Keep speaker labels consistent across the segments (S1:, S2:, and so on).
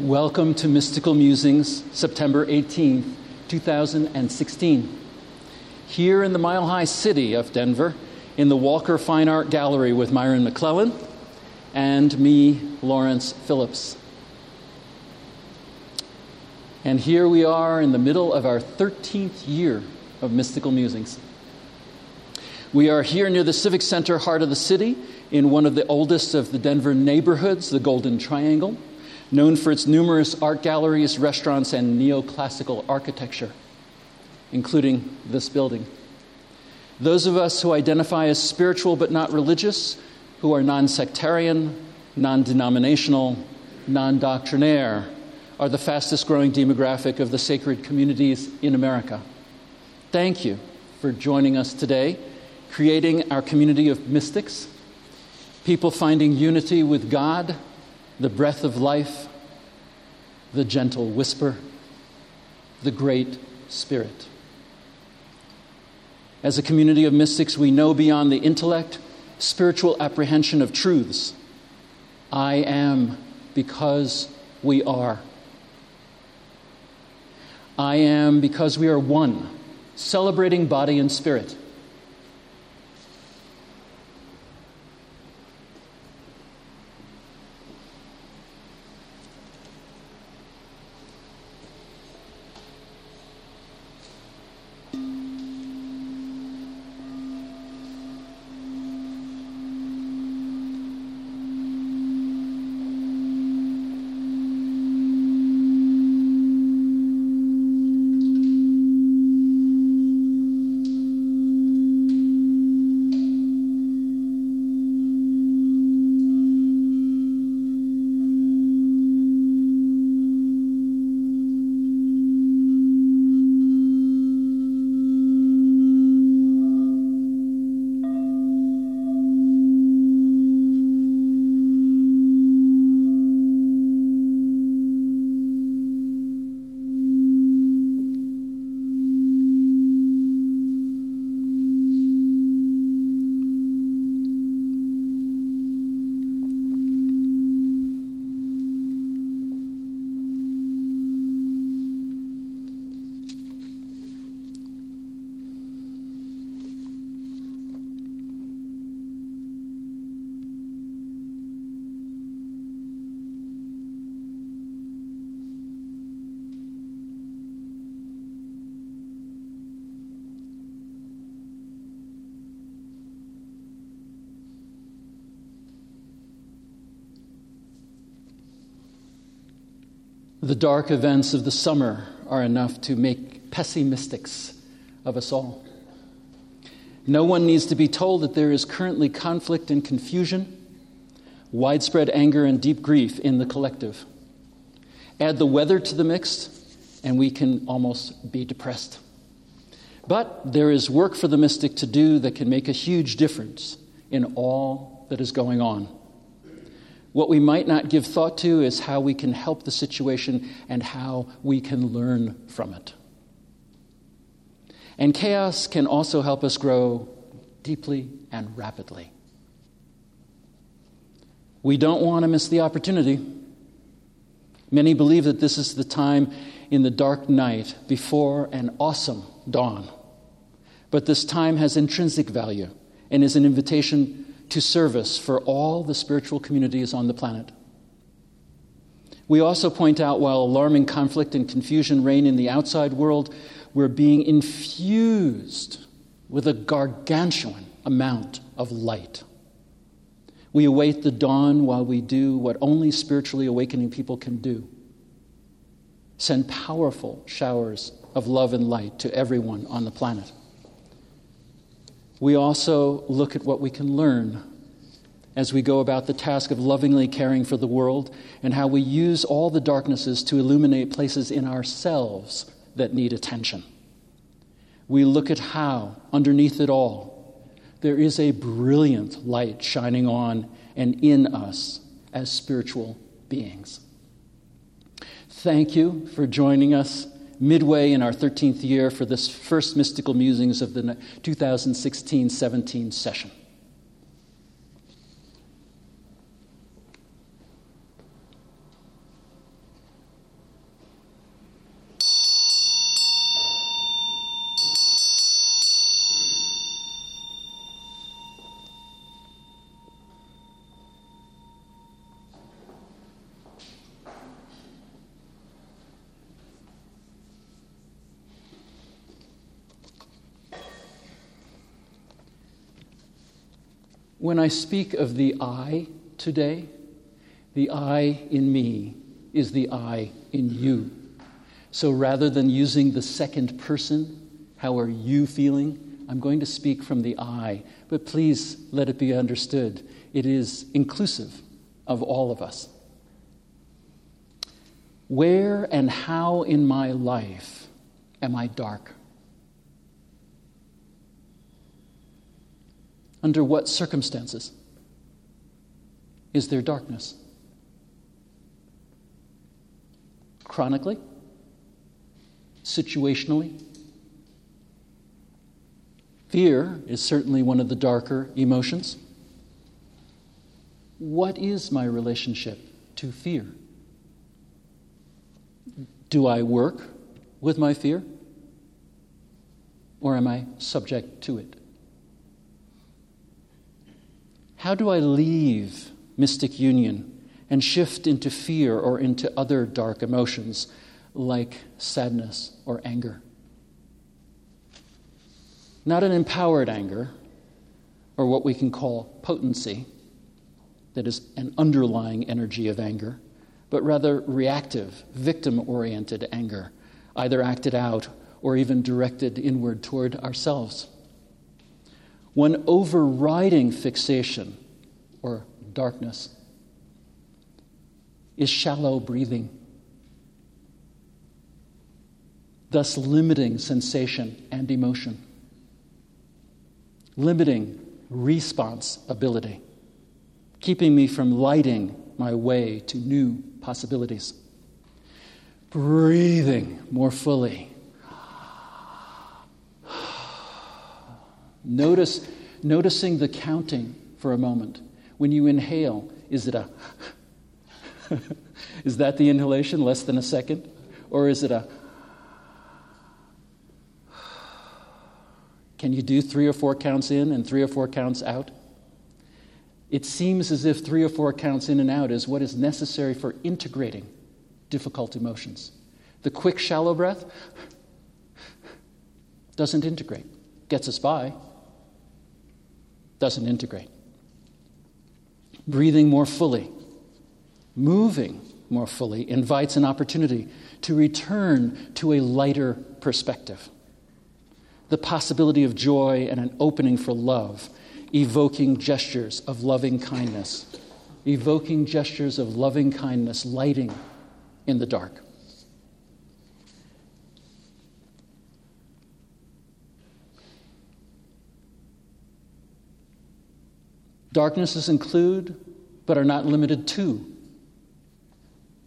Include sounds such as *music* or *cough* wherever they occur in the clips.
S1: Welcome to Mystical Musings, September 18th, 2016. Here in the Mile High City of Denver, in the Walker Fine Art Gallery with Myron McClellan and me, Lawrence Phillips. And here we are in the middle of our 13th year of Mystical Musings. We are here near the Civic Center, heart of the city, in one of the oldest of the Denver neighborhoods, the Golden Triangle, known for its numerous art galleries, restaurants, and neoclassical architecture, including this building. Those of us who identify as spiritual but not religious, who are non sectarian, non denominational, non doctrinaire, are the fastest growing demographic of the sacred communities in America. Thank you for joining us today, creating our community of mystics, people finding unity with God, the breath of life, the gentle whisper, the great spirit. As a community of mystics, we know beyond the intellect spiritual apprehension of truths. I am because we are. I am because we are one, celebrating body and spirit. The dark events of the summer are enough to make pessi-mystics of us all. No one needs to be told that there is currently conflict and confusion, widespread anger and deep grief in the collective. Add the weather to the mix, and we can almost be depressed. But there is work for the mystic to do that can make a huge difference in all that is going on. What we might not give thought to is how we can help the situation and how we can learn from it. And chaos can also help us grow deeply and rapidly. We don't want to miss the opportunity. Many believe that this is the time in the dark night before an awesome dawn. But this time has intrinsic value and is an invitation to service for all the spiritual communities on the planet. We also point out while alarming conflict and confusion reign in the outside world, we're being infused with a gargantuan amount of light. We await the dawn while we do what only spiritually awakening people can do send powerful showers of love and light to everyone on the planet we also look at what we can learn as we go about the task of lovingly caring for the world and how we use all the darknesses to illuminate places in ourselves that need attention. We look at how, underneath it all, there is a brilliant light shining on and in us as spiritual beings. Thank you for joining us midway in our 13th year for this first mystical musings of the 2016 17 session. When I speak of the I today, the I in me is the I in you. So rather than using the second person, how are you feeling? I'm going to speak from the I, but please let it be understood it is inclusive of all of us. Where and how in my life am I dark? Under what circumstances is there darkness? Chronically? Situationally? Fear is certainly one of the darker emotions. What is my relationship to fear? Do I work with my fear? Or am I subject to it? How do I leave mystic union and shift into fear or into other dark emotions like sadness or anger? Not an empowered anger, or what we can call potency, that is an underlying energy of anger, but rather reactive, victim oriented anger, either acted out or even directed inward toward ourselves. One overriding fixation or darkness is shallow breathing, thus limiting sensation and emotion, limiting response ability, keeping me from lighting my way to new possibilities. Breathing more fully Notice, noticing the counting for a moment. When you inhale, is it a *laughs* is that the inhalation less than a second? Or is it a Can you do three or four counts in and three or four counts out? It seems as if three or four counts in and out is what is necessary for integrating difficult emotions. The quick, shallow breath doesn't integrate, gets us by, doesn't integrate. Breathing more fully, moving more fully, invites an opportunity to return to a lighter perspective. The possibility of joy and an opening for love, evoking gestures of loving kindness, evoking gestures of loving kindness, lighting in the dark. Darknesses include, but are not limited to,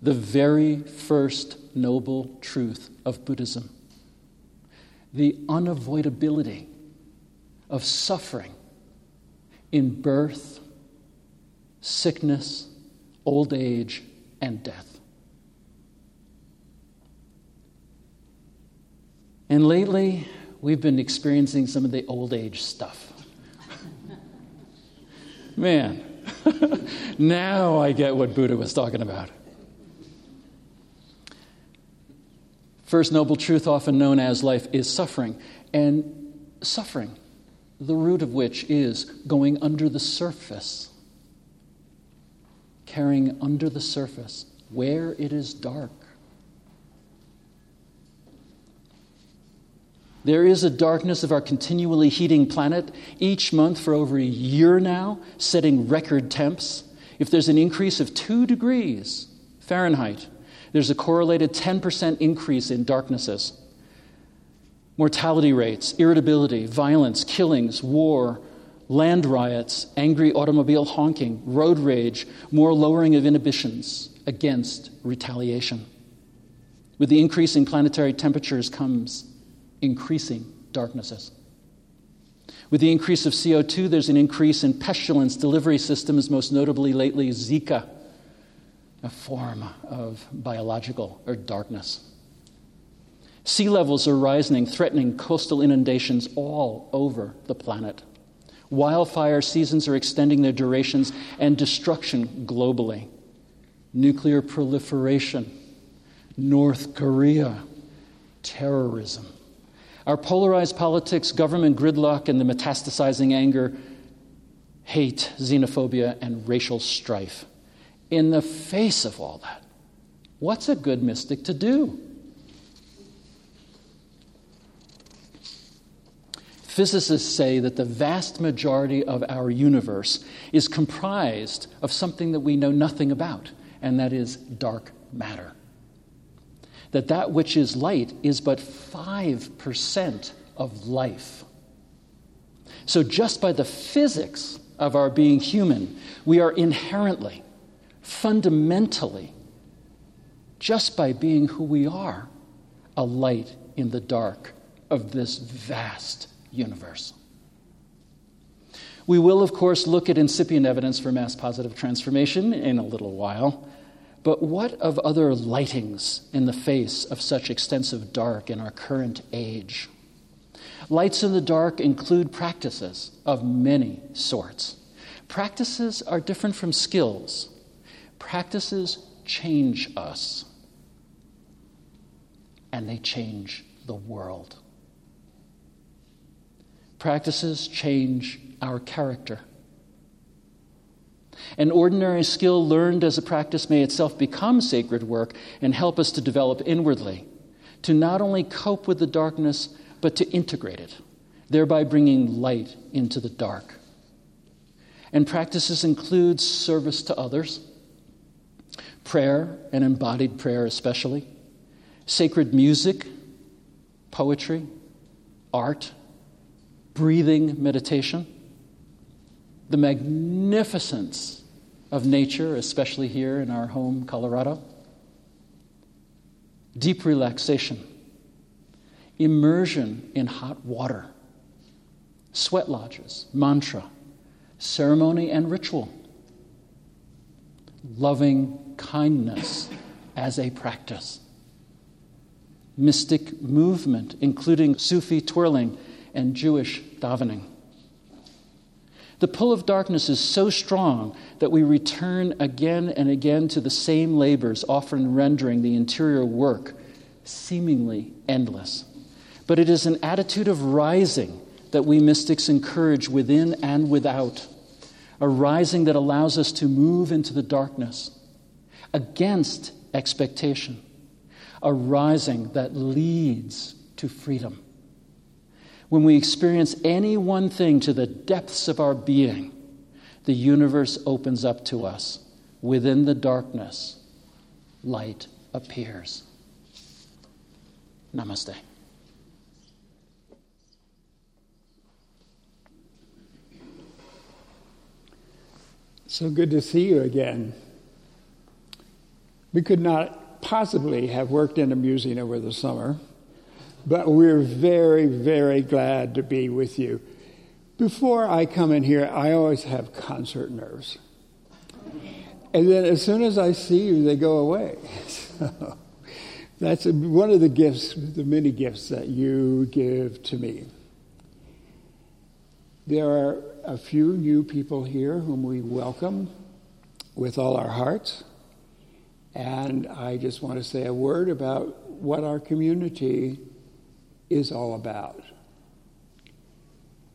S1: the very first noble truth of Buddhism the unavoidability of suffering in birth, sickness, old age, and death. And lately, we've been experiencing some of the old age stuff. Man, *laughs* now I get what Buddha was talking about. First noble truth, often known as life, is suffering. And suffering, the root of which is going under the surface, carrying under the surface where it is dark. There is a darkness of our continually heating planet each month for over a year now, setting record temps. If there's an increase of two degrees Fahrenheit, there's a correlated 10% increase in darknesses. Mortality rates, irritability, violence, killings, war, land riots, angry automobile honking, road rage, more lowering of inhibitions against retaliation. With the increase in planetary temperatures comes increasing darknesses. With the increase of CO2, there's an increase in pestilence delivery systems, most notably lately Zika, a form of biological or darkness. Sea levels are rising, threatening coastal inundations all over the planet. Wildfire seasons are extending their durations and destruction globally. Nuclear proliferation, North Korea, terrorism. Our polarized politics, government gridlock, and the metastasizing anger hate, xenophobia, and racial strife. In the face of all that, what's a good mystic to do? Physicists say that the vast majority of our universe is comprised of something that we know nothing about, and that is dark matter. That that which is light is but 5% of life. So, just by the physics of our being human, we are inherently, fundamentally, just by being who we are, a light in the dark of this vast universe. We will, of course, look at incipient evidence for mass positive transformation in a little while. But what of other lightings in the face of such extensive dark in our current age? Lights in the dark include practices of many sorts. Practices are different from skills. Practices change us, and they change the world. Practices change our character. An ordinary skill learned as a practice may itself become sacred work and help us to develop inwardly, to not only cope with the darkness, but to integrate it, thereby bringing light into the dark. And practices include service to others, prayer and embodied prayer, especially, sacred music, poetry, art, breathing meditation, the magnificence of nature, especially here in our home, Colorado, deep relaxation, immersion in hot water, sweat lodges, mantra, ceremony and ritual, loving kindness as a practice, mystic movement, including Sufi twirling and Jewish davening. The pull of darkness is so strong that we return again and again to the same labors, often rendering the interior work seemingly endless. But it is an attitude of rising that we mystics encourage within and without, a rising that allows us to move into the darkness against expectation, a rising that leads to freedom. When we experience any one thing to the depths of our being, the universe opens up to us. Within the darkness, light appears. Namaste.
S2: So good to see you again. We could not possibly have worked in a museum over the summer. But we're very, very glad to be with you. Before I come in here, I always have concert nerves. And then as soon as I see you, they go away. *laughs* So that's one of the gifts, the many gifts that you give to me. There are a few new people here whom we welcome with all our hearts. And I just want to say a word about what our community is all about.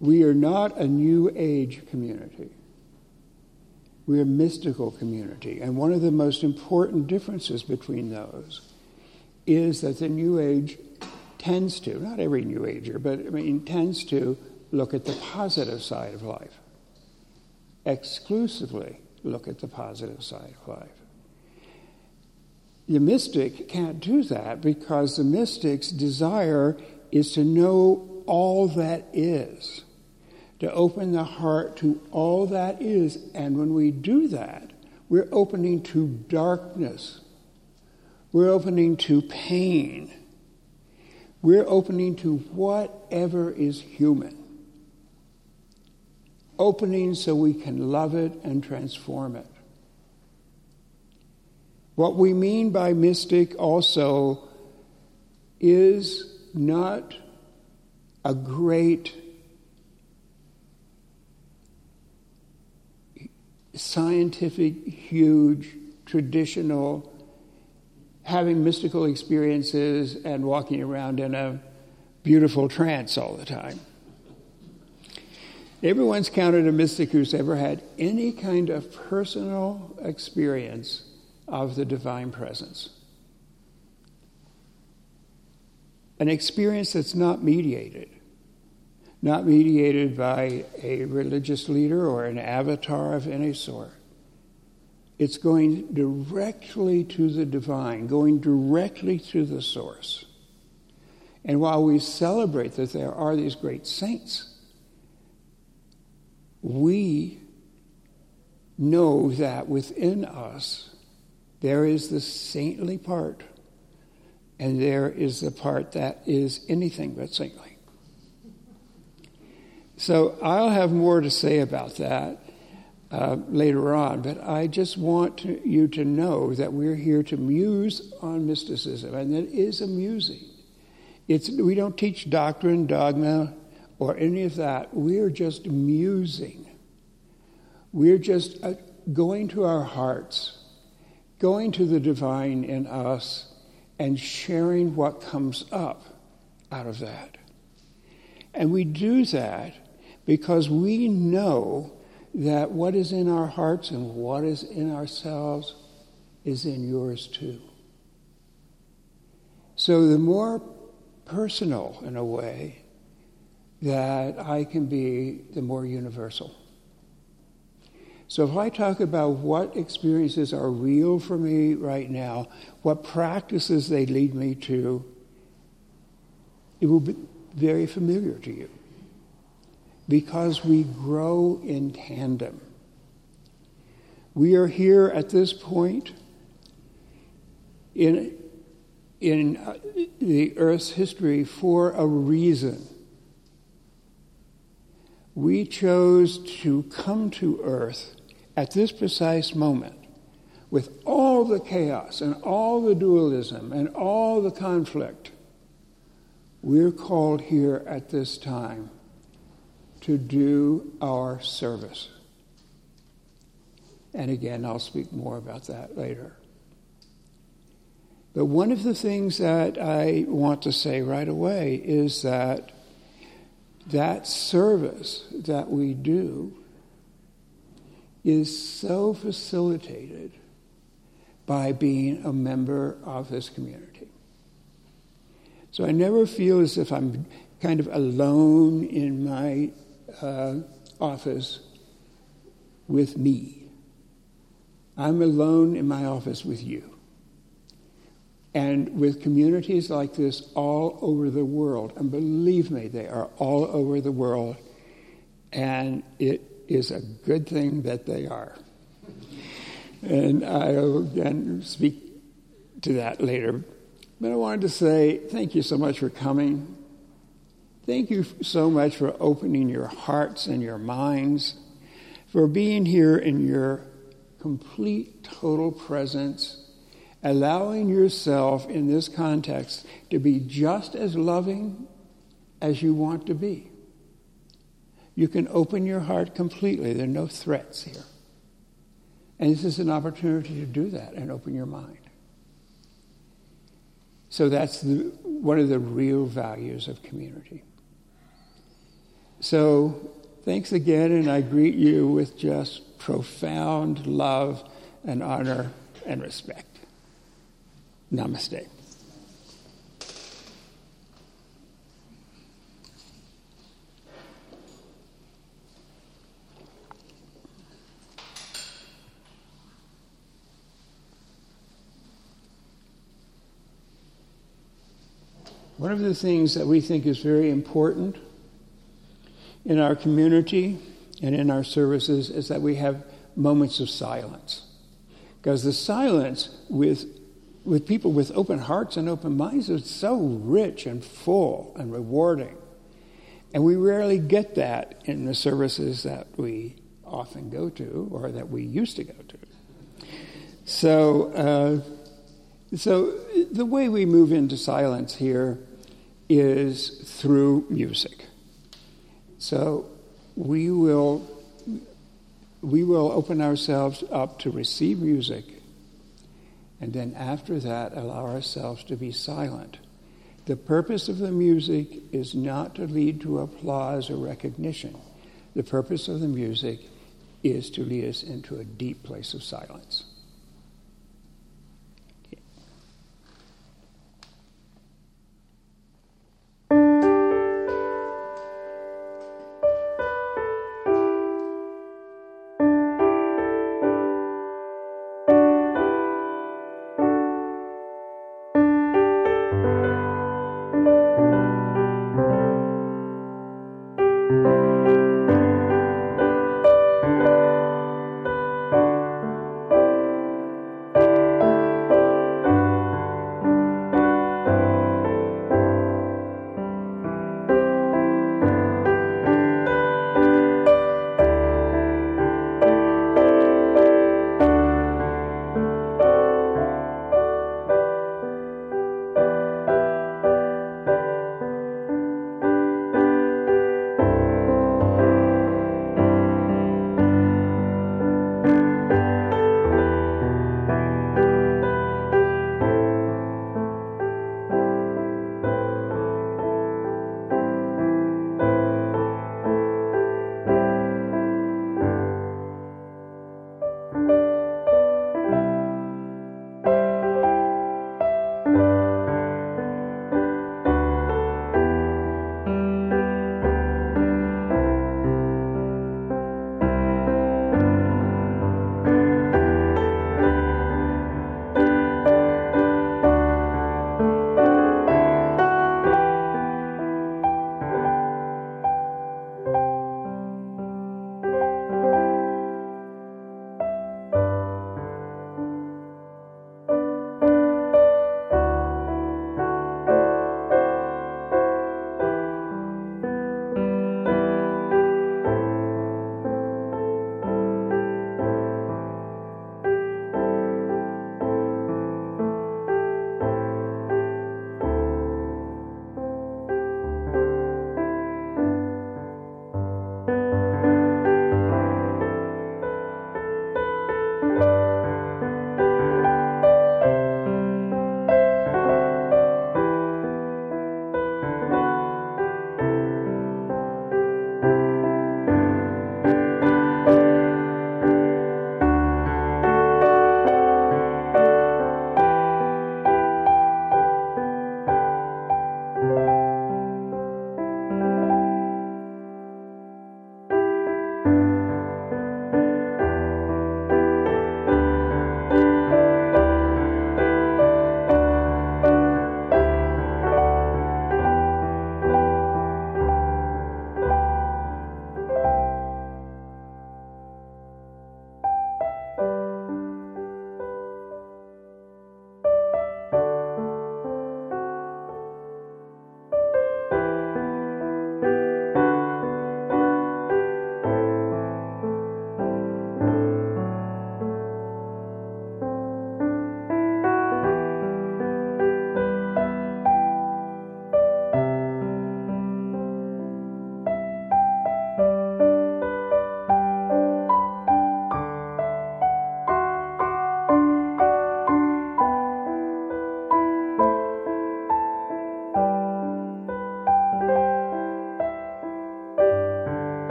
S2: We are not a new age community. We're a mystical community. And one of the most important differences between those is that the new age tends to, not every new ager, but I mean, tends to look at the positive side of life. Exclusively look at the positive side of life. The mystic can't do that because the mystic's desire is to know all that is, to open the heart to all that is. And when we do that, we're opening to darkness, we're opening to pain, we're opening to whatever is human. Opening so we can love it and transform it. What we mean by mystic also is not a great scientific, huge, traditional, having mystical experiences and walking around in a beautiful trance all the time. Everyone's counted a mystic who's ever had any kind of personal experience of the divine presence. An experience that's not mediated, not mediated by a religious leader or an avatar of any sort. It's going directly to the divine, going directly to the source. And while we celebrate that there are these great saints, we know that within us there is the saintly part, and there is the part that is anything but saintly. So I'll have more to say about that uh, later on, but I just want to, you to know that we're here to muse on mysticism, and it is amusing. It's, we don't teach doctrine, dogma, or any of that. We're just musing. We're just uh, going to our hearts, going to the divine in us, and sharing what comes up out of that. And we do that because we know that what is in our hearts and what is in ourselves is in yours too. So the more personal in a way that I can be, the more universal. So if I talk about what experiences are real for me right now, what practices they lead me to, it will be very familiar to you because we grow in tandem. We are here at this point in in uh, the Earth's history for a reason. We chose to come to Earth at this precise moment with all the chaos and all the dualism and all the conflict. We're called here at this time to do our service. And again, I'll speak more about that later. But one of the things that I want to say right away is that that service that we do is so facilitated by being a member of this community. So I never feel as if I'm kind of alone in my uh, office with me. I'm alone in my office with you. And with communities like this all over the world, and believe me, they are all over the world, and it is a good thing that they are. And I'll again speak to that later. But I wanted to say thank you so much for coming. Thank you so much for opening your hearts and your minds, for being here in your complete, total presence allowing yourself in this context to be just as loving as you want to be. You can open your heart completely. There are no threats here. And this is an opportunity to do that and open your mind. So that's the, one of the real values of community. So thanks again, and I greet you with just profound love and honor and respect. Namaste. One of the things that we think is very important in our community and in our services is that we have moments of silence. Because the silence with with people with open hearts and open minds is so rich and full and rewarding. And we rarely get that in the services that we often go to or that we used to go to. So, uh, so the way we move into silence here is through music. So we will we will open ourselves up to receive music and then after that, allow ourselves to be silent. The purpose of the music is not to lead to applause or recognition. The purpose of the music is to lead us into a deep place of silence.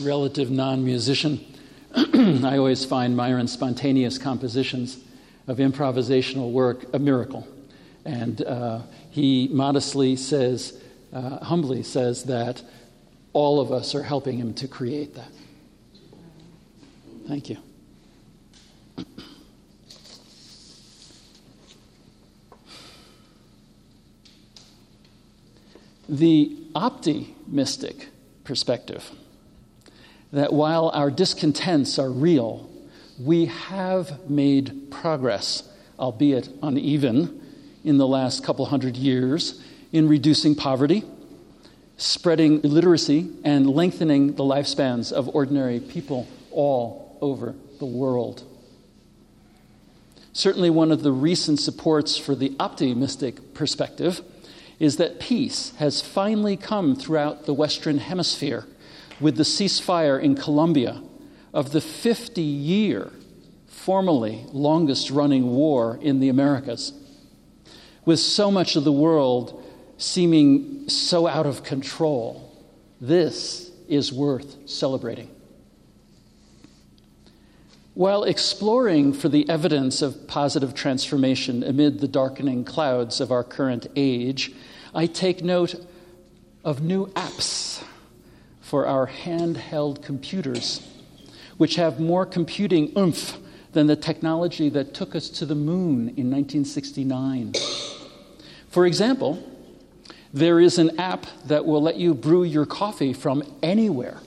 S1: Relative non musician, *clears throat* I always find Myron's spontaneous compositions of improvisational work a miracle. And uh, he modestly says, uh, humbly says, that all of us are helping him to create that. Thank you. The optimistic perspective that while our discontents are real, we have made progress, albeit uneven, in the last couple hundred years in reducing poverty, spreading illiteracy, and lengthening the lifespans of ordinary people all over the world. Certainly, one of the recent supports for the optimistic perspective is that peace has finally come throughout the Western Hemisphere with the ceasefire in Colombia of the 50 year, formally longest running war in the Americas. With so much of the world seeming so out of control, this is worth celebrating. While exploring for the evidence of positive transformation amid the darkening clouds of our current age, I take note of new apps for our handheld computers, which have more computing oomph than the technology that took us to the moon in 1969. For example, there is an app that will let you brew your coffee from anywhere.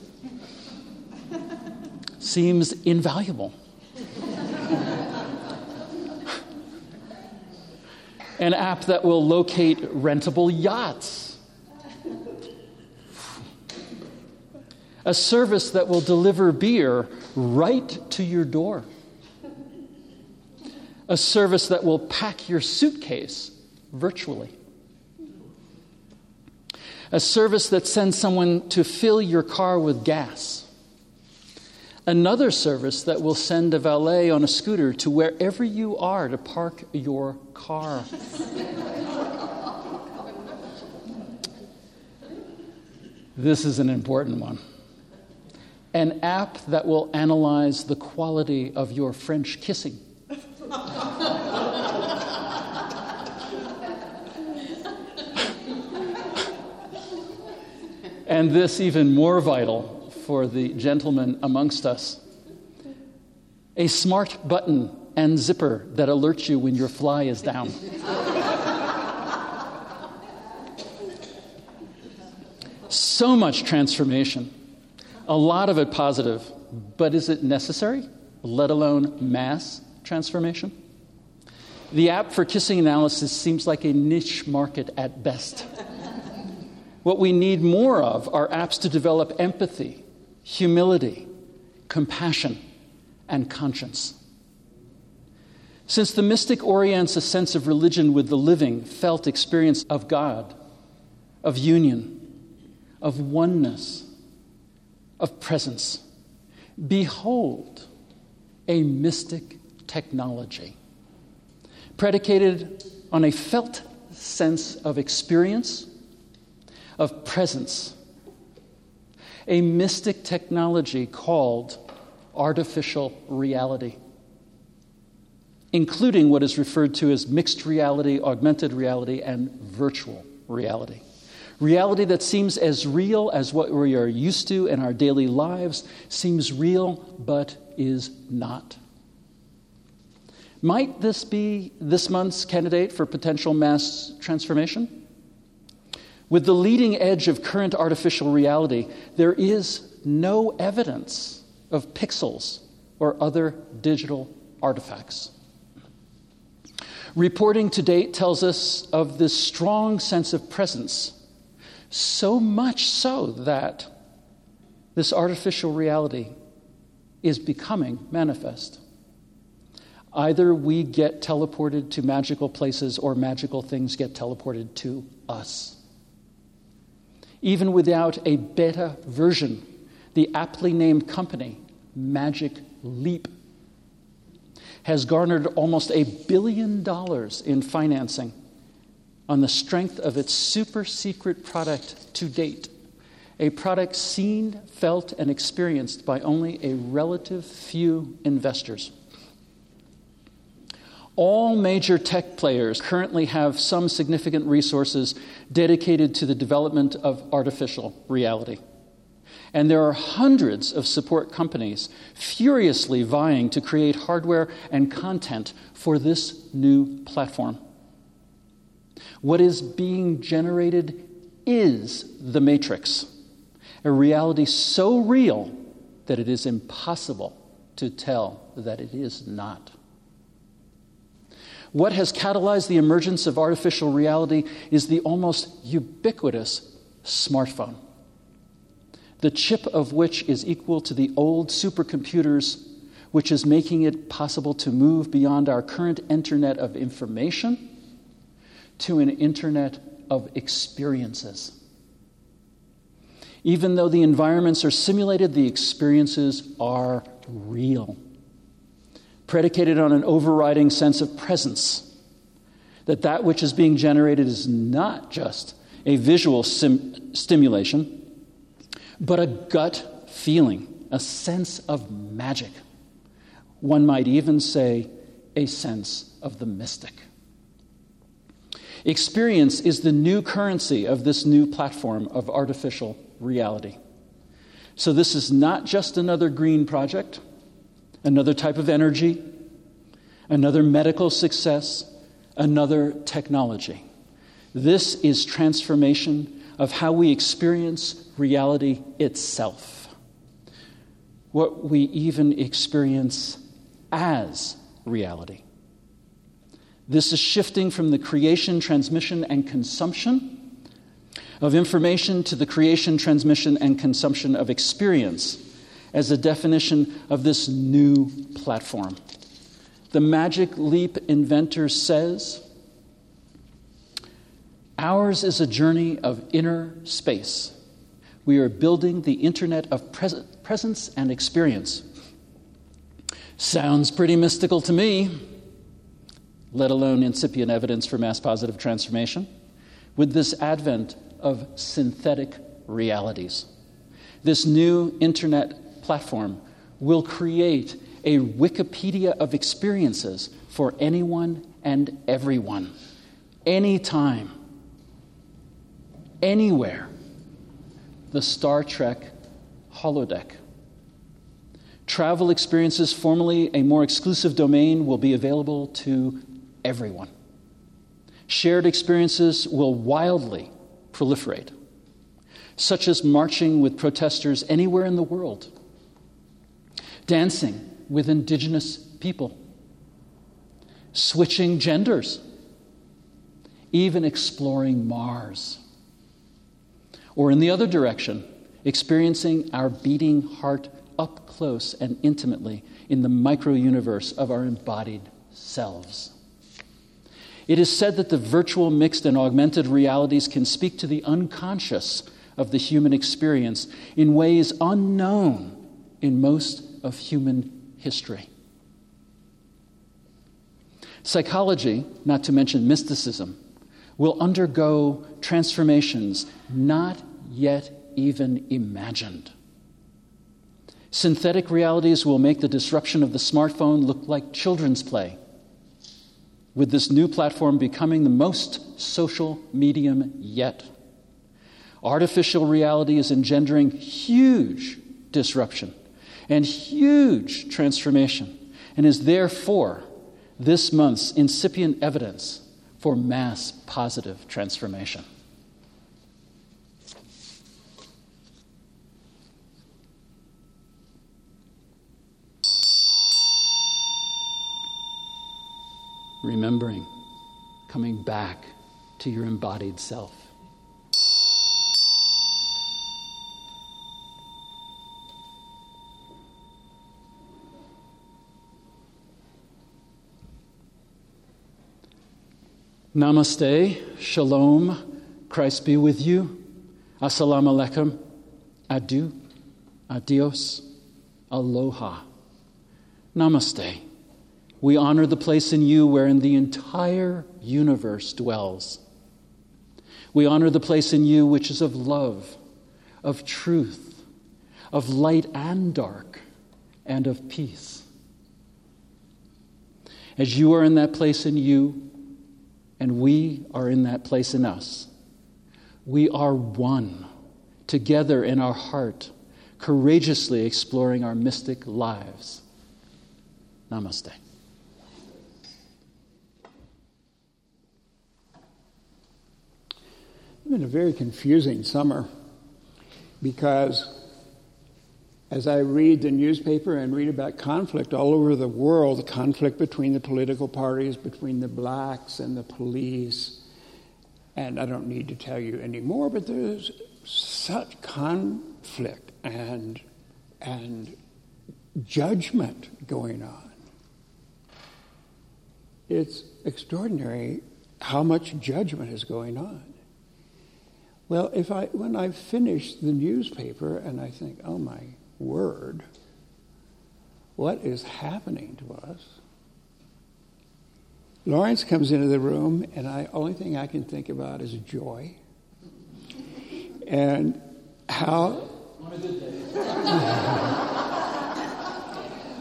S1: Seems invaluable. an app that will locate rentable yachts. A service that will deliver beer right to your door. A service that will pack your suitcase virtually. A service that sends someone to fill your car with gas Another service that will send a valet on a scooter to wherever you are to park your car. this is an important one. An app that will analyze the quality of your French kissing. and this, even more vital, for the gentlemen amongst us. A smart button and zipper that alerts you when your fly is down. so much transformation, a lot of it positive, but is it necessary, let alone mass transformation? The app for kissing analysis seems like a niche market at best. what we need more of are apps to develop empathy humility, compassion, and conscience. Since the mystic orients a sense of religion with the living, felt experience of God, of union, of oneness, of presence, behold a mystic technology predicated on a felt sense of experience, of presence, a mystic technology called artificial reality, including what is referred to as mixed reality, augmented reality, and virtual reality. Reality that seems as real as what we are used to in our daily lives, seems real but is not. Might this be this month's candidate for potential mass transformation? With the leading edge of current artificial reality, there is no evidence of pixels or other digital artifacts. Reporting to date tells us of this strong sense of presence, so much so that this artificial reality is becoming manifest. Either we get teleported to magical places or magical things get teleported to us. Even without a beta version, the aptly named company, Magic Leap, has garnered almost a billion dollars in financing on the strength of its super secret product to date, a product seen, felt, and experienced by only a relative few investors. All major tech players currently have some significant resources dedicated to the development of artificial reality. And there are hundreds of support companies furiously vying to create hardware and content for this new platform. What is being generated is the Matrix, a reality so real that it is impossible to tell that it is not. What has catalyzed the emergence of artificial reality is the almost ubiquitous smartphone, the chip of which is equal to the old supercomputers, which is making it possible to move beyond our current internet of information to an internet of experiences. Even though the environments are simulated, the experiences are real predicated on an overriding sense of presence. That that which is being generated is not just a visual sim- stimulation, but a gut feeling, a sense of magic. One might even say a sense of the mystic. Experience is the new currency of this new platform of artificial reality. So, this is not just another green project another type of energy, another medical success, another technology. This is transformation of how we experience reality itself. What we even experience as reality. This is shifting from the creation, transmission, and consumption of information to the creation, transmission, and consumption of experience as a definition of this new platform. The Magic Leap inventor says Ours is a journey of inner space. We are building the internet of pres- presence and experience. Sounds pretty mystical to me, let alone incipient evidence for mass positive transformation, with this advent of synthetic realities. This new internet platform will create a Wikipedia of experiences for anyone and everyone, anytime, anywhere. The Star Trek holodeck. Travel experiences, formerly a more exclusive domain, will be available to everyone. Shared experiences will wildly proliferate, such as marching with protesters anywhere in the world dancing with indigenous people, switching genders, even exploring Mars. Or in the other direction, experiencing our beating heart up close and intimately in the micro universe of our embodied selves. It is said that the virtual, mixed, and augmented realities can speak to the unconscious of the human experience in ways unknown in most of human history. Psychology, not to mention mysticism, will undergo transformations not yet even imagined. Synthetic realities will make the disruption of the smartphone look like children's play, with this new platform becoming the most social medium yet. Artificial reality is engendering huge disruption and huge transformation, and is therefore this month's incipient evidence for mass positive transformation. Remembering, coming back to your embodied self. Namaste, Shalom, Christ be with you. Assalamu alaikum, Adieu, Adios, Aloha. Namaste. We honor the place in you wherein the entire universe dwells. We honor the place in you which is of love, of truth, of light and dark, and of peace. As you are in that place in you, and we are in that place in us, we are one, together in our heart, courageously exploring our mystic lives. Namaste.
S2: Been a very confusing summer because as I read the newspaper and read about conflict all over the world, the conflict between the political parties, between the blacks and the police, and I don't need to tell you anymore, but there's such conflict and, and judgment going on. It's extraordinary how much judgment is going on. Well, if I, when I finish the newspaper and I think, oh my word, what is happening to us? Lawrence comes into the room, and the only thing I can think about is joy. And how. *laughs*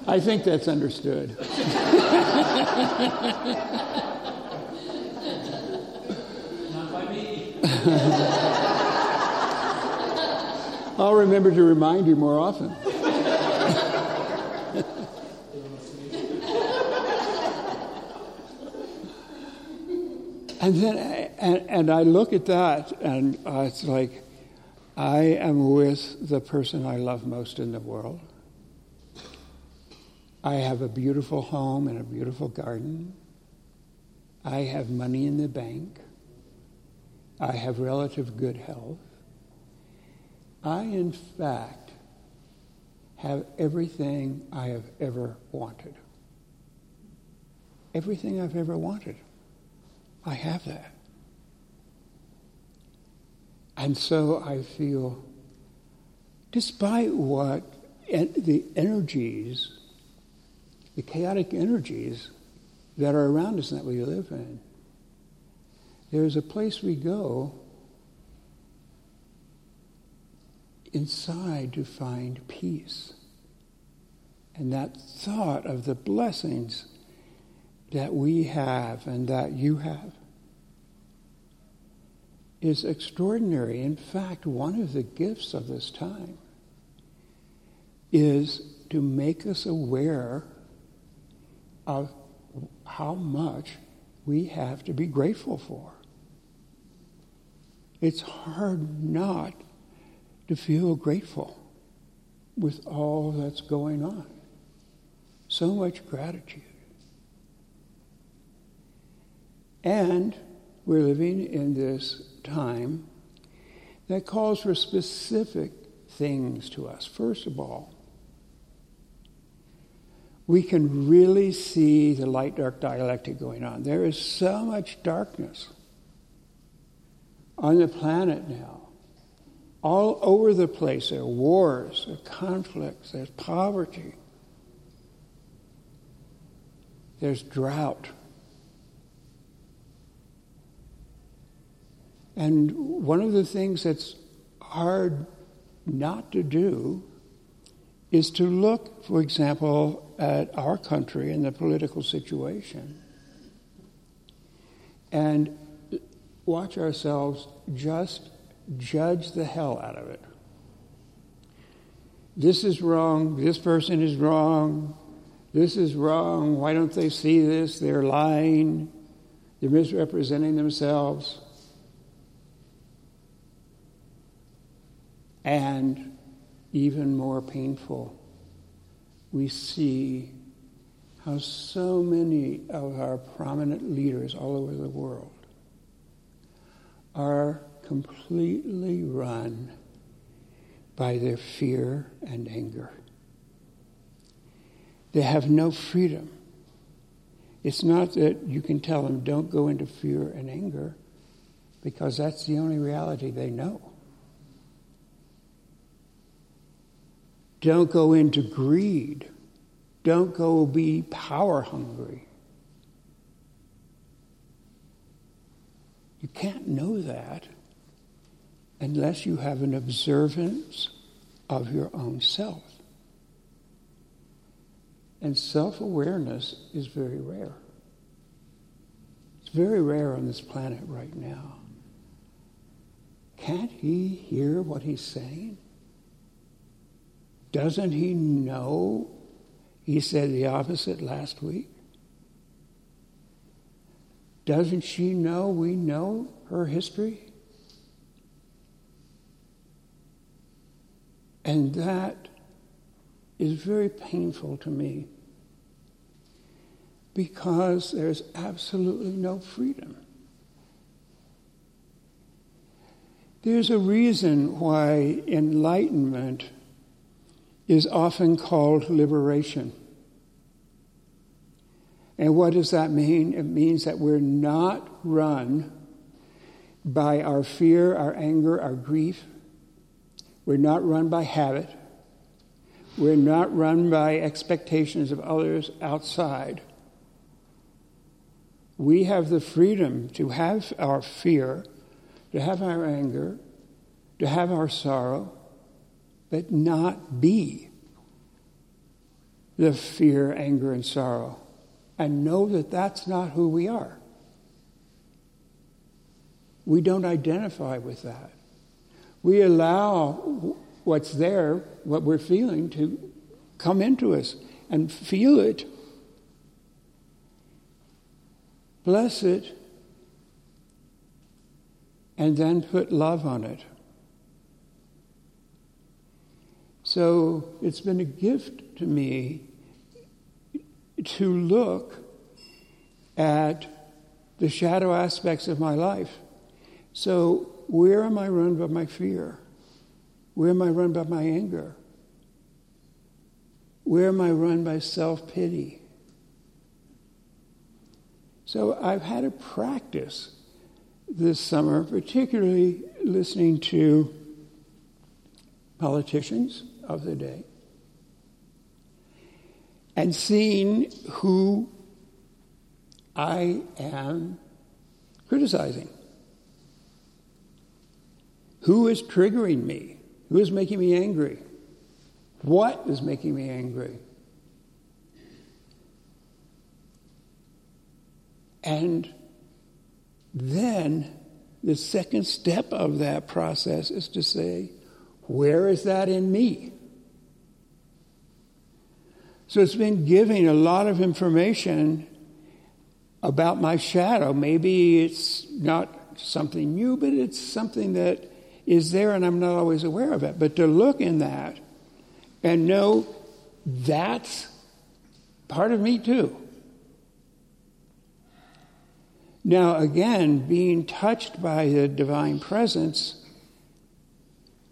S2: I think that's understood. *laughs*
S1: Not by me. *laughs*
S2: I'll remember to remind you more often. *laughs* and then, and, and, I look at that, and it's like, I am with the person I love most in the world. I have a beautiful home and a beautiful garden. I have money in the bank. I have relative good health. I, in fact, have everything I have ever wanted. Everything I've ever wanted. I have that. And so I feel, despite what en- the energies, the chaotic energies that are around us and that we live in, there is a place we go inside to find peace. And that thought of the blessings that we have and that you have is extraordinary. In fact, one of the gifts of this time is to make us aware of how much we have to be grateful for. It's hard not to feel grateful with all that's going on. So much gratitude. And we're living in this time that calls for specific things to us. First of all, we can really see the light dark dialectic going on. There is so much darkness on the planet now all over the place. There are wars, there are conflicts, there's poverty, there's drought. And one of the things that's hard not to do is to look, for example, at our country and the political situation and watch ourselves just judge the hell out of it. This is wrong. This person is wrong. This is wrong. Why don't they see this? They're lying. They're misrepresenting themselves. And even more painful, we see how so many of our prominent leaders all over the world are completely run by their fear and anger. They have no freedom. It's not that you can tell them, don't go into fear and anger, because that's the only reality they know. Don't go into greed. Don't go be power hungry. You can't know that unless you have an observance of your own self. And self awareness is very rare. It's very rare on this planet right now. Can't he hear what he's saying? Doesn't he know he said the opposite last week? Doesn't she know we know her history? And that is very painful to me because there's absolutely no freedom. There's a reason why enlightenment is often called liberation. And what does that mean? It means that we're not run by our fear, our anger, our grief. We're not run by habit. We're not run by expectations of others outside. We have the freedom to have our fear, to have our anger, to have our sorrow, but not be the fear, anger, and sorrow. And know that that's not who we are. We don't identify with that. We allow what's there, what we're feeling, to come into us and feel it. Bless it and then put love on it. So it's been a gift to me to look at the shadow aspects of my life. So, where am I run by my fear? Where am I run by my anger? Where am I run by self pity? So, I've had a practice this summer, particularly listening to politicians of the day and seeing who I am criticizing. Who is triggering me? Who is making me angry? What is making me angry? And then the second step of that process is to say, where is that in me? So it's been giving a lot of information about my shadow. Maybe it's not something new, but it's something that is there and I'm not always aware of it. But to look in that and know that's part of me too. Now, again, being touched by the divine presence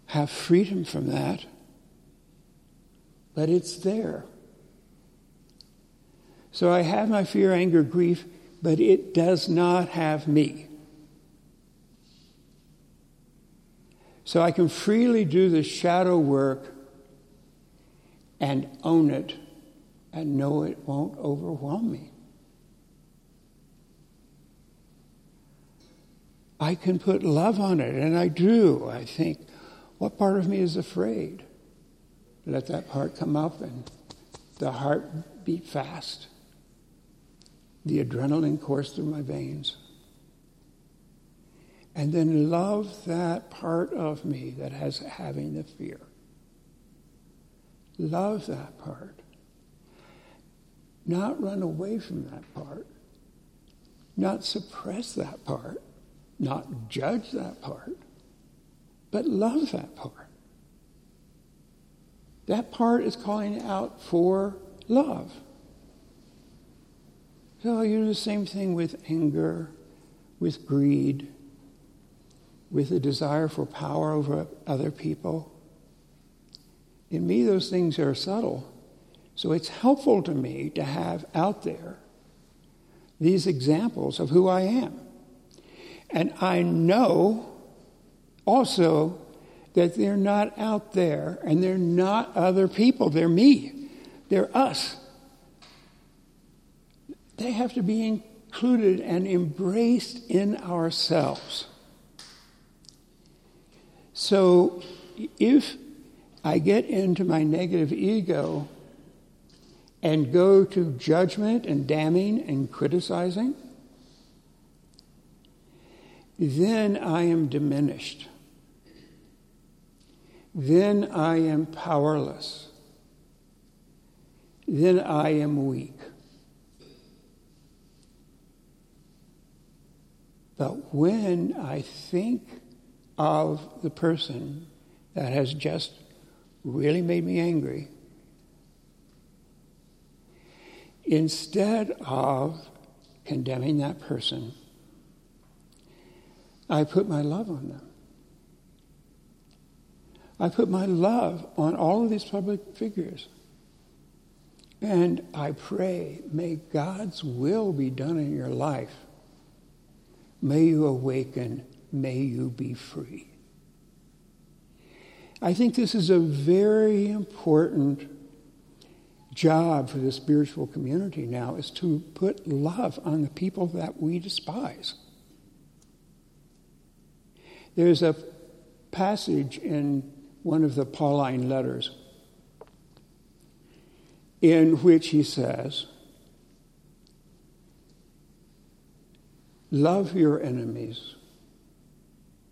S2: have freedom from that, but it's there. So I have my fear, anger, grief, but it does not have me. So I can freely do the shadow work and own it and know it won't overwhelm me. I can put love on it, and I do. I think, what part of me is afraid? Let that part come up and the heart beat fast. The adrenaline course through my veins. And then love that part of me that has having the fear. Love that part. Not run away from that part. Not suppress that part. Not judge that part but love that part. That part is calling out for love. So you do the same thing with anger, with greed, with a desire for power over other people. In me, those things are subtle. So it's helpful to me to have out there these examples of who I am. And I know also that they're not out there and they're not other people, they're me, they're us. They have to be included and embraced in ourselves. So if I get into my negative ego and go to judgment and damning and criticizing, then I am diminished. Then I am powerless. Then I am weak. But when I think of the person that has just really made me angry, instead of condemning that person, I put my love on them. I put my love on all of these public figures. And I pray, may God's will be done in your life. May you awaken. May you be free. I think this is a very important job for the spiritual community now is to put love on the people that we despise. There's a passage in one of the Pauline letters in which he says, Love your enemies,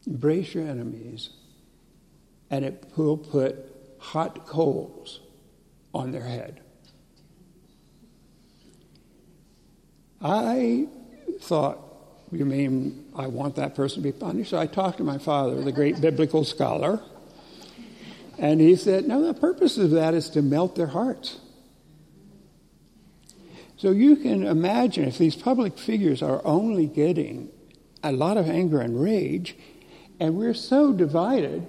S2: embrace your enemies, and it will put hot coals on their head. I thought, you mean I want that person to be punished? So I talked to my father, the great biblical scholar, and he said, No, the purpose of that is to melt their hearts. So you can imagine if these public figures are only getting a lot of anger and rage, and we're so divided,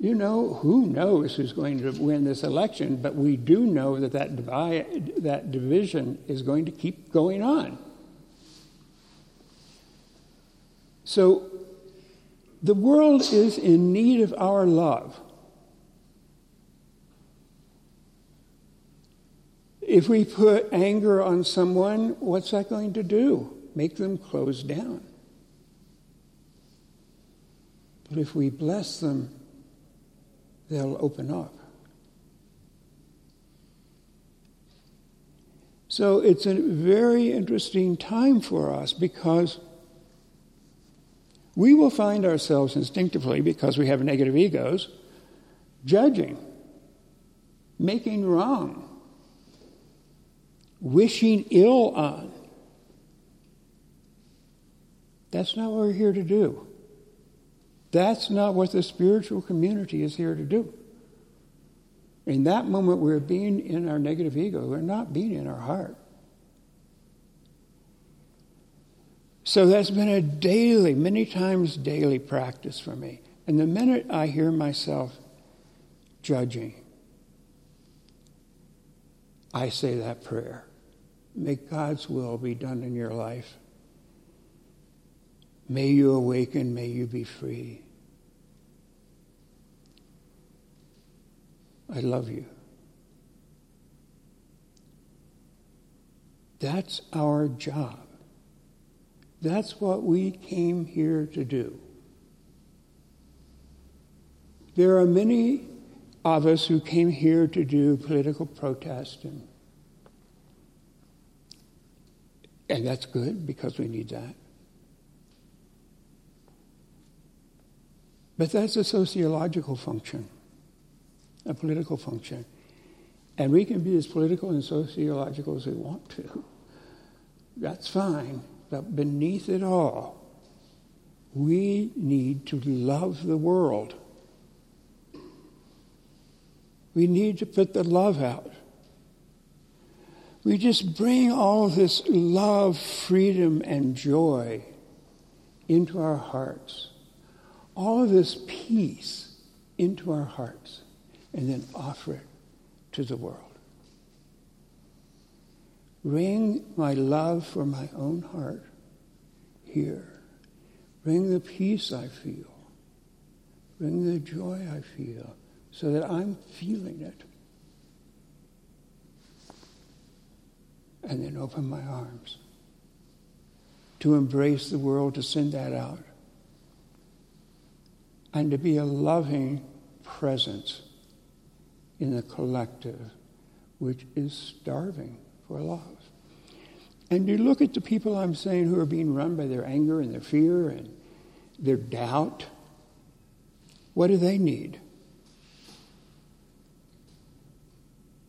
S2: you know, who knows who's going to win this election, but we do know that that, divide, that division is going to keep going on. So the world is in need of our love. If we put anger on someone, what's that going to do? Make them close down. But if we bless them, they'll open up. So it's a very interesting time for us because we will find ourselves instinctively, because we have negative egos, judging, making wrong, wishing ill on. That's not what we're here to do. That's not what the spiritual community is here to do. In that moment, we're being in our negative ego, we're not being in our heart. So that's been a daily, many times daily practice for me. And the minute I hear myself judging, I say that prayer. May God's will be done in your life. May you awaken. May you be free. I love you. That's our job. That's what we came here to do. There are many of us who came here to do political protest and And that's good because we need that. But that's a sociological function, a political function. And we can be as political and sociological as we want to. That's fine. But beneath it all, we need to love the world. We need to put the love out we just bring all this love, freedom, and joy into our hearts, all of this peace into our hearts, and then offer it to the world. Bring my love for my own heart here. Bring the peace I feel. Bring the joy I feel so that I'm feeling it. And then open my arms to embrace the world, to send that out. and to be a loving presence in the collective, which is starving for love. And you look at the people I'm saying who are being run by their anger and their fear and their doubt. What do they need?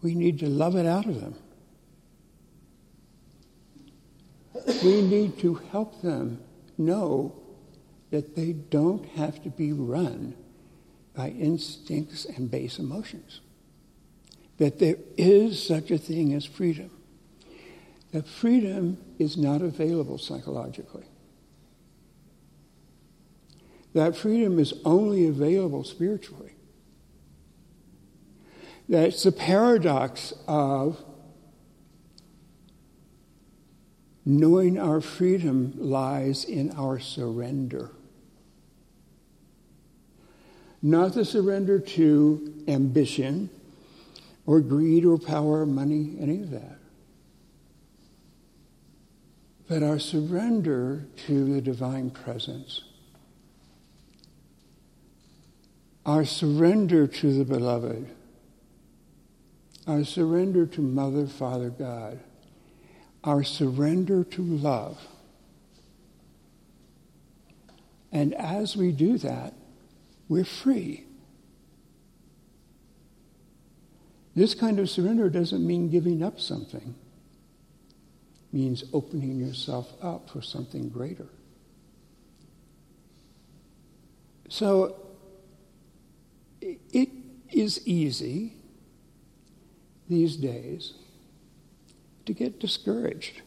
S2: We need to love it out of them. We need to help them know that they don't have to be run by instincts and base emotions. That there is such a thing as freedom. That freedom is not available psychologically. That freedom is only available spiritually. That it's the paradox of knowing our freedom lies in our surrender. Not the surrender to ambition or greed or power money, any of that. But our surrender to the divine presence. Our surrender to the beloved. Our surrender to Mother, Father, God. Our surrender to love. And as we do that, we're free. This kind of surrender doesn't mean giving up something. It means opening yourself up for something greater. So it is easy these days to get discouraged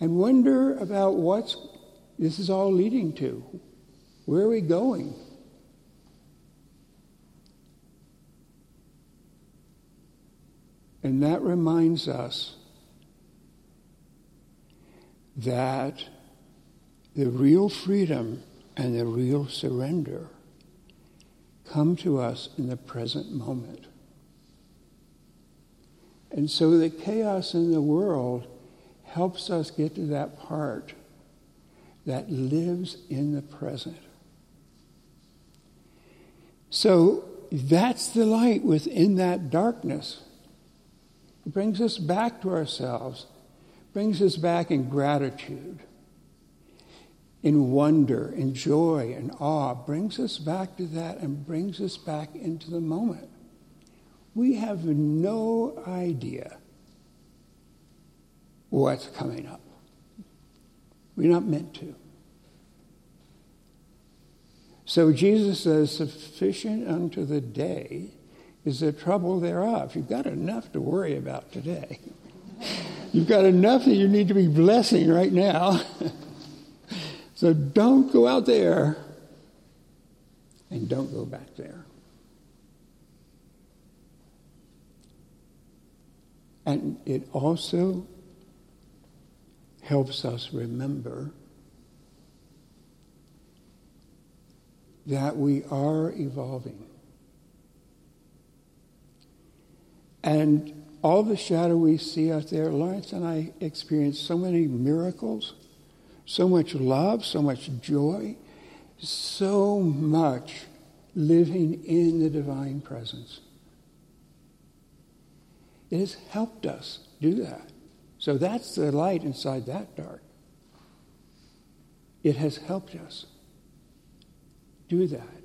S2: and wonder about what this is all leading to. Where are we going? And that reminds us that the real freedom and the real surrender come to us in the present moment. And so the chaos in the world helps us get to that part that lives in the present. So that's the light within that darkness. It brings us back to ourselves, brings us back in gratitude, in wonder, in joy, in awe, brings us back to that and brings us back into the moment. We have no idea what's coming up. We're not meant to. So Jesus says, Sufficient unto the day is the trouble thereof. You've got enough to worry about today. *laughs* You've got enough that you need to be blessing right now. *laughs* so don't go out there and don't go back there. And it also helps us remember that we are evolving. And all the shadow we see out there, Lawrence and I experienced so many miracles, so much love, so much joy, so much living in the divine presence. It has helped us do that. So that's the light inside that dark. It has helped us do that.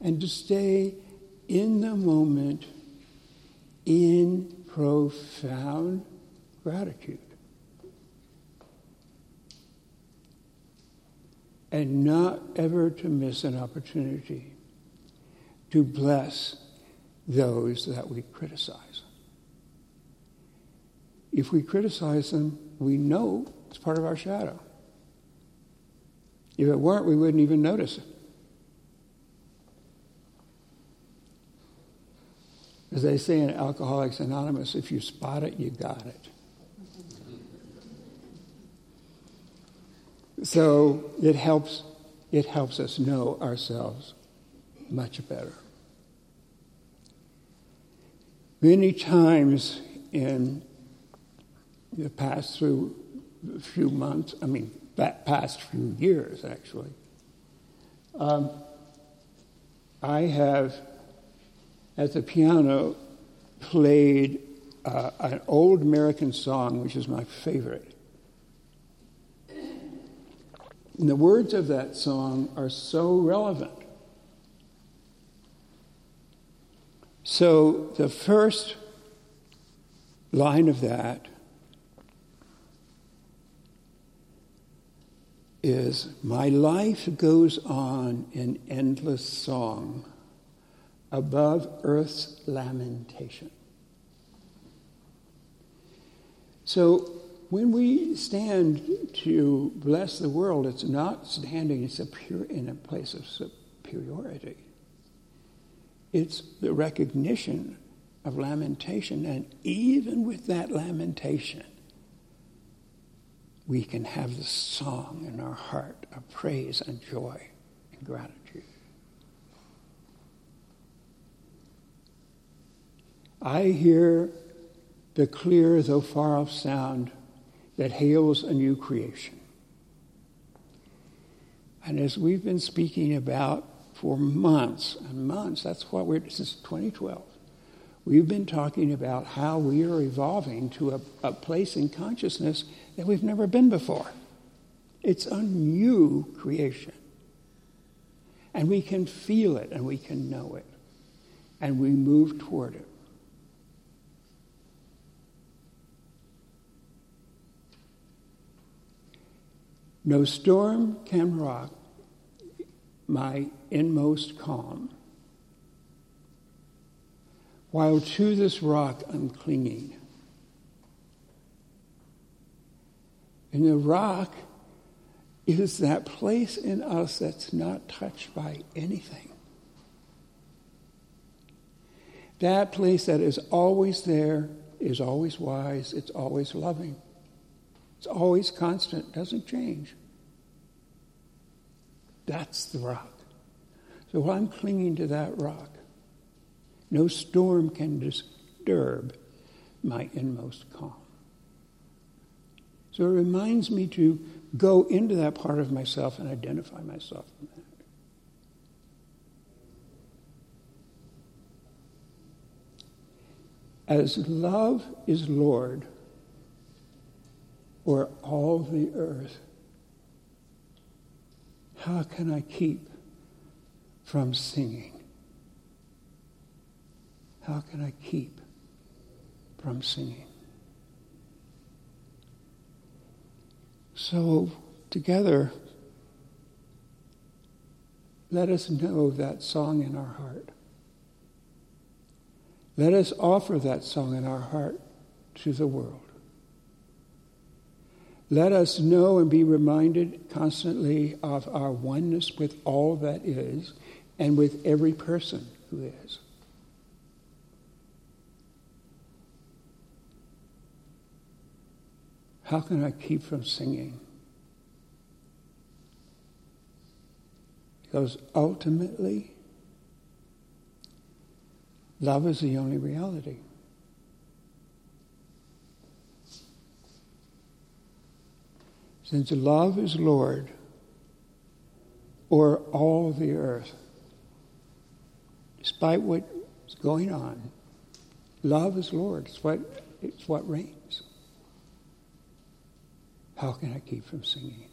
S2: And to stay in the moment in profound gratitude. And not ever to miss an opportunity to bless those that we criticize. If we criticize them, we know it's part of our shadow. If it weren't, we wouldn't even notice it. As they say in Alcoholics Anonymous, if you spot it, you got it. So it helps, it helps us know ourselves much better. Many times in the past through few months, I mean, that past few years, actually. Um, I have, at the piano, played uh, an old American song, which is my favorite. And the words of that song are so relevant. So the first line of that is My life goes on in endless song above earth's lamentation. So when we stand to bless the world, it's not standing it's in a place of superiority. It's the recognition of lamentation. And even with that lamentation, we can have the song in our heart of praise and joy and gratitude. I hear the clear, though far off sound that hails a new creation. And as we've been speaking about for months and months, that's what we're, since 2012, we've been talking about how we are evolving to a, a place in consciousness that we've never been before. It's a new creation. And we can feel it and we can know it. And we move toward it. No storm can rock my inmost calm. While to this rock I'm clinging. And the rock is that place in us that's not touched by anything. That place that is always there, is always wise, it's always loving. It's always constant, doesn't change. That's the rock. So while I'm clinging to that rock. No storm can disturb my inmost calm. So it reminds me to go into that part of myself and identify myself in that. As love is Lord o'er all the earth, how can I keep from singing? How can I keep from singing? So, together, let us know that song in our heart. Let us offer that song in our heart to the world. Let us know and be reminded constantly of our oneness with all that is and with every person who is. How can I keep from singing? Because ultimately, love is the only reality. Since love is Lord or all the earth, despite what's going on, love is Lord. It's what, it's what reigns. How can I keep from singing?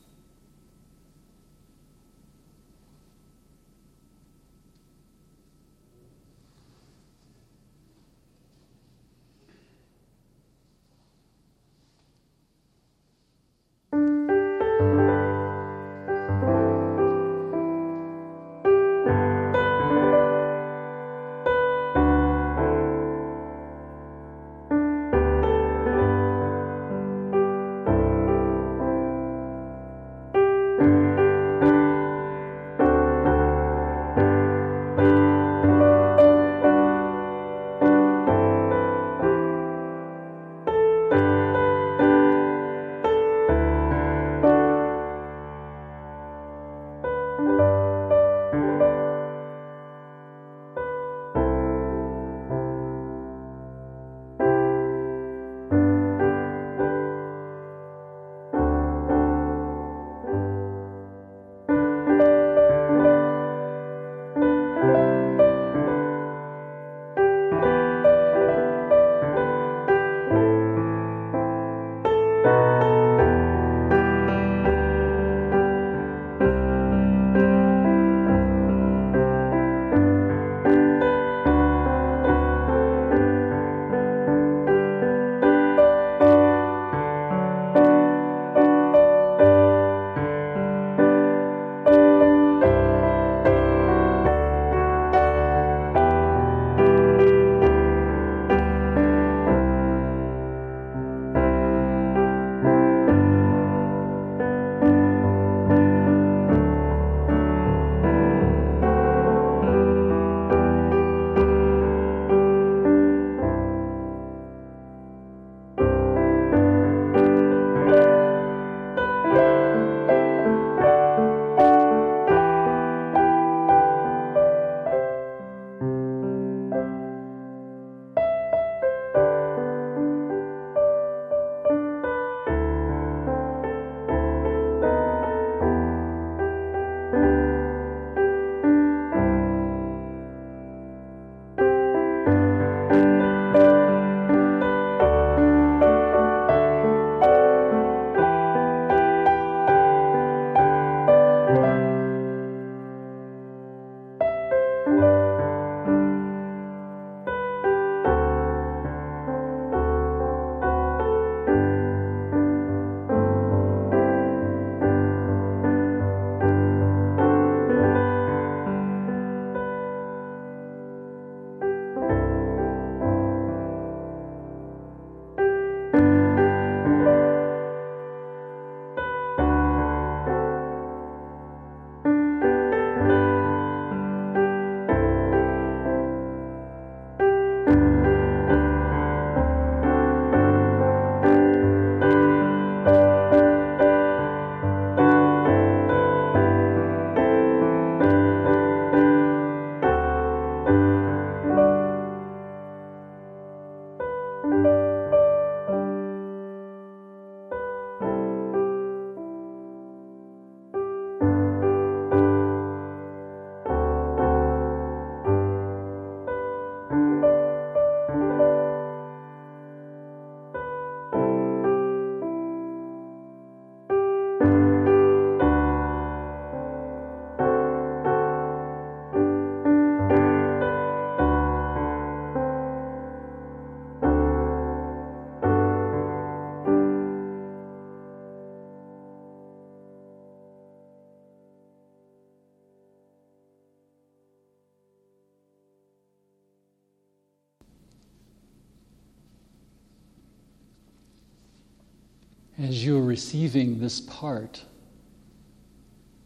S1: As you're receiving this part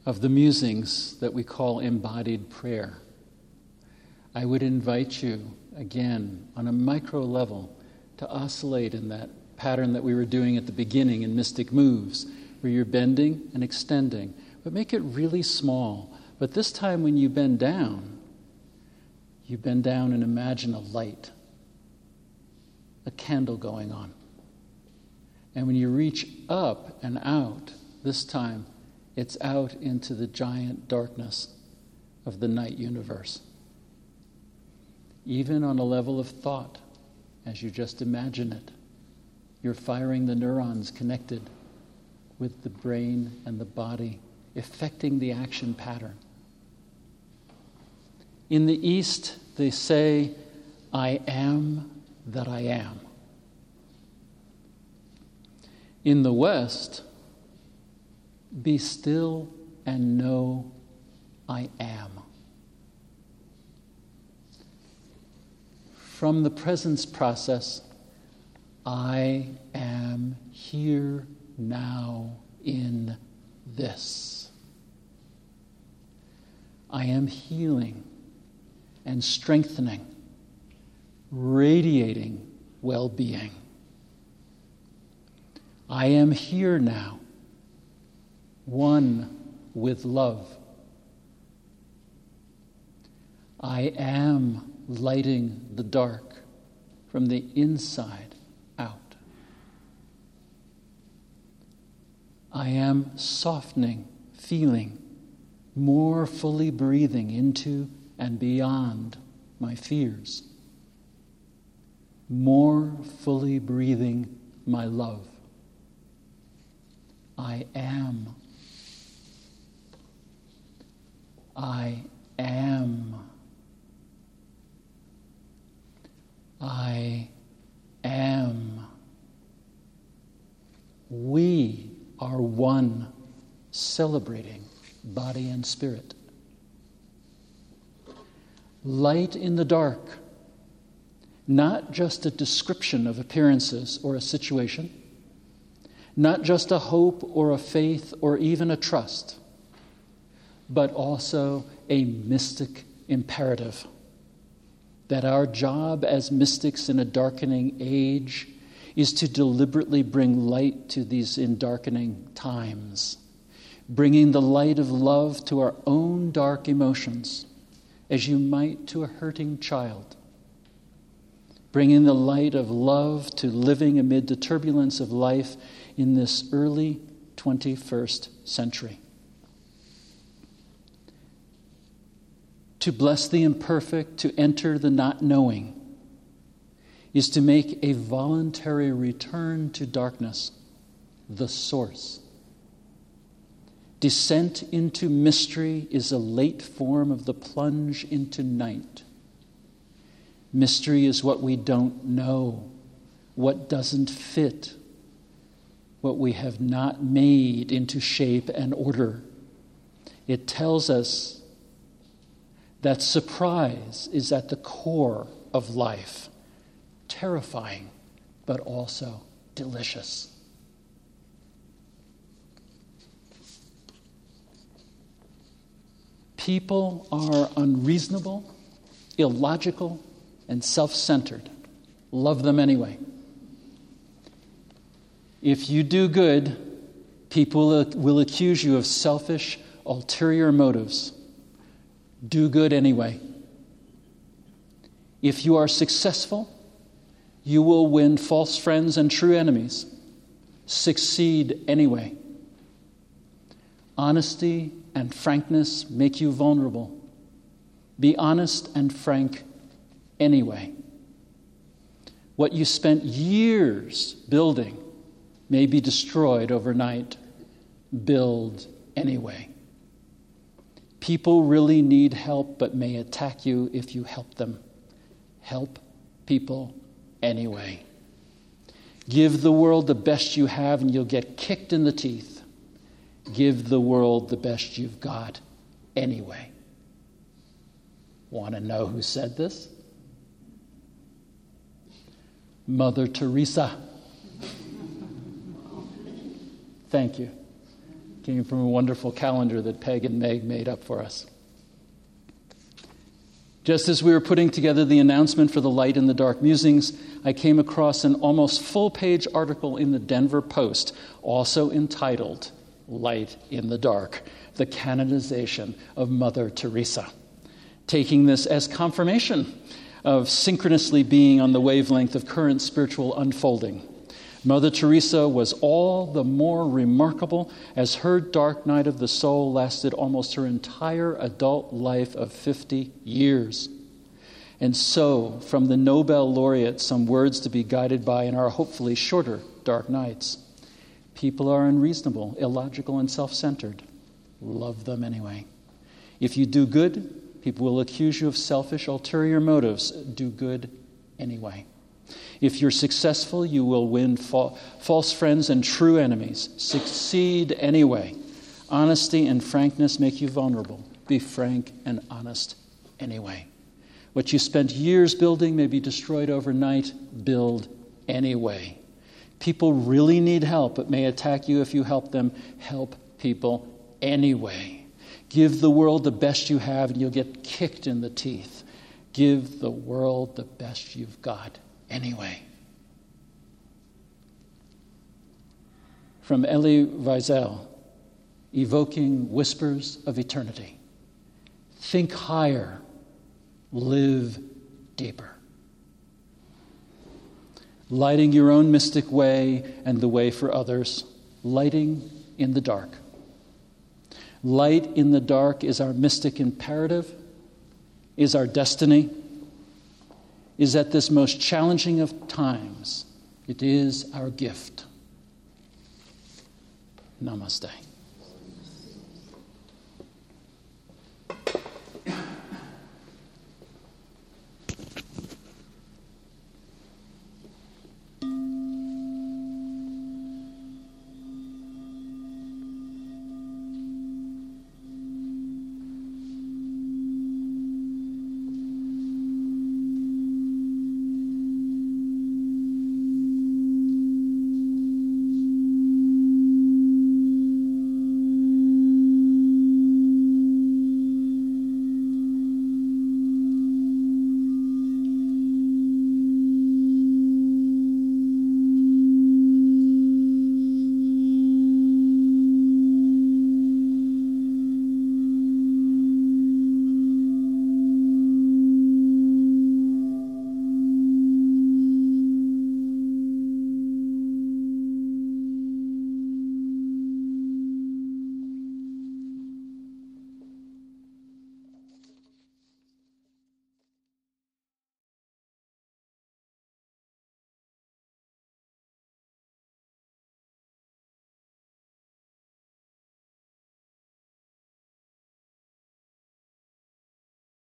S1: of the musings that we call embodied prayer, I would invite you again on a micro level to oscillate in that pattern that we were doing at the beginning in Mystic Moves, where you're bending and extending, but make it really small. But this time, when you bend down, you bend down and imagine a light, a candle going on. And when you reach up and out, this time, it's out into the giant darkness of the night universe. Even on a level of thought, as you just imagine it, you're firing the neurons connected with the brain and the body, affecting the action pattern. In the East, they say, I am that I am. In the West, be still and know I am. From the presence process, I am here now in this. I am healing and strengthening, radiating well being. I am here now, one with love. I am lighting the dark from the inside out. I am softening, feeling, more fully breathing into and beyond my fears, more fully breathing my love. I am. I am. I am. We are one, celebrating body and spirit. Light in the dark, not just a description of appearances or a situation, not just a hope or a faith or even a trust, but also a mystic imperative. That our job as mystics in a darkening age is to deliberately bring light to these in darkening times, bringing the light of love to our own dark emotions, as you might to a hurting child, bringing the light of love to living amid the turbulence of life in this early 21st century. To bless the imperfect, to enter the not knowing is to make a voluntary return to darkness, the source. Descent into mystery is a late form of the plunge into night. Mystery is what we don't know, what doesn't fit, what we have not made into shape and order. It tells us that surprise is at the core of life terrifying, but also delicious. People are unreasonable, illogical, and self centered. Love them anyway. If you do good, people will accuse you of selfish, ulterior motives. Do good anyway. If you are successful, you will win false friends and true enemies. Succeed anyway. Honesty and frankness make you vulnerable. Be honest and frank anyway. What you spent years building may be destroyed overnight. Build anyway. People really need help but may attack you if you help them. Help people anyway. Give the world the best you have, and you'll get kicked in the teeth. Give the world the best you've got anyway. Want to know who said this? Mother Teresa. Thank you. Came from a wonderful calendar that Peg and Meg made up for us. Just as we were putting together the announcement for the Light in the Dark Musings, I came across an almost full page article in the Denver Post, also entitled Light in the Dark The Canonization of Mother Teresa. Taking this as confirmation of synchronously being on the wavelength of current spiritual unfolding. Mother Teresa was all the more remarkable as her dark night of the soul lasted almost her entire adult life of 50 years. And so, from the Nobel laureate, some words to be guided by in our hopefully shorter dark nights. People are unreasonable, illogical, and self centered. Love them anyway. If you do good, people will accuse you of selfish, ulterior motives. Do good anyway. If you're successful, you will win fa- false friends and true enemies. Succeed anyway. Honesty and frankness make you vulnerable. Be frank and honest anyway. What you spent years building may be destroyed overnight. Build anyway. People really need help, but may attack you if you help them. Help people anyway. Give the world the best you have, and you'll get kicked in the teeth. Give the world the best you've got anyway. From Elie Wiesel, evoking whispers of eternity. Think higher, live deeper. Lighting your own mystic way and the way for others, lighting in the dark. Light in the dark is our mystic imperative, is our destiny is at this most challenging of times, it is our gift. Namaste.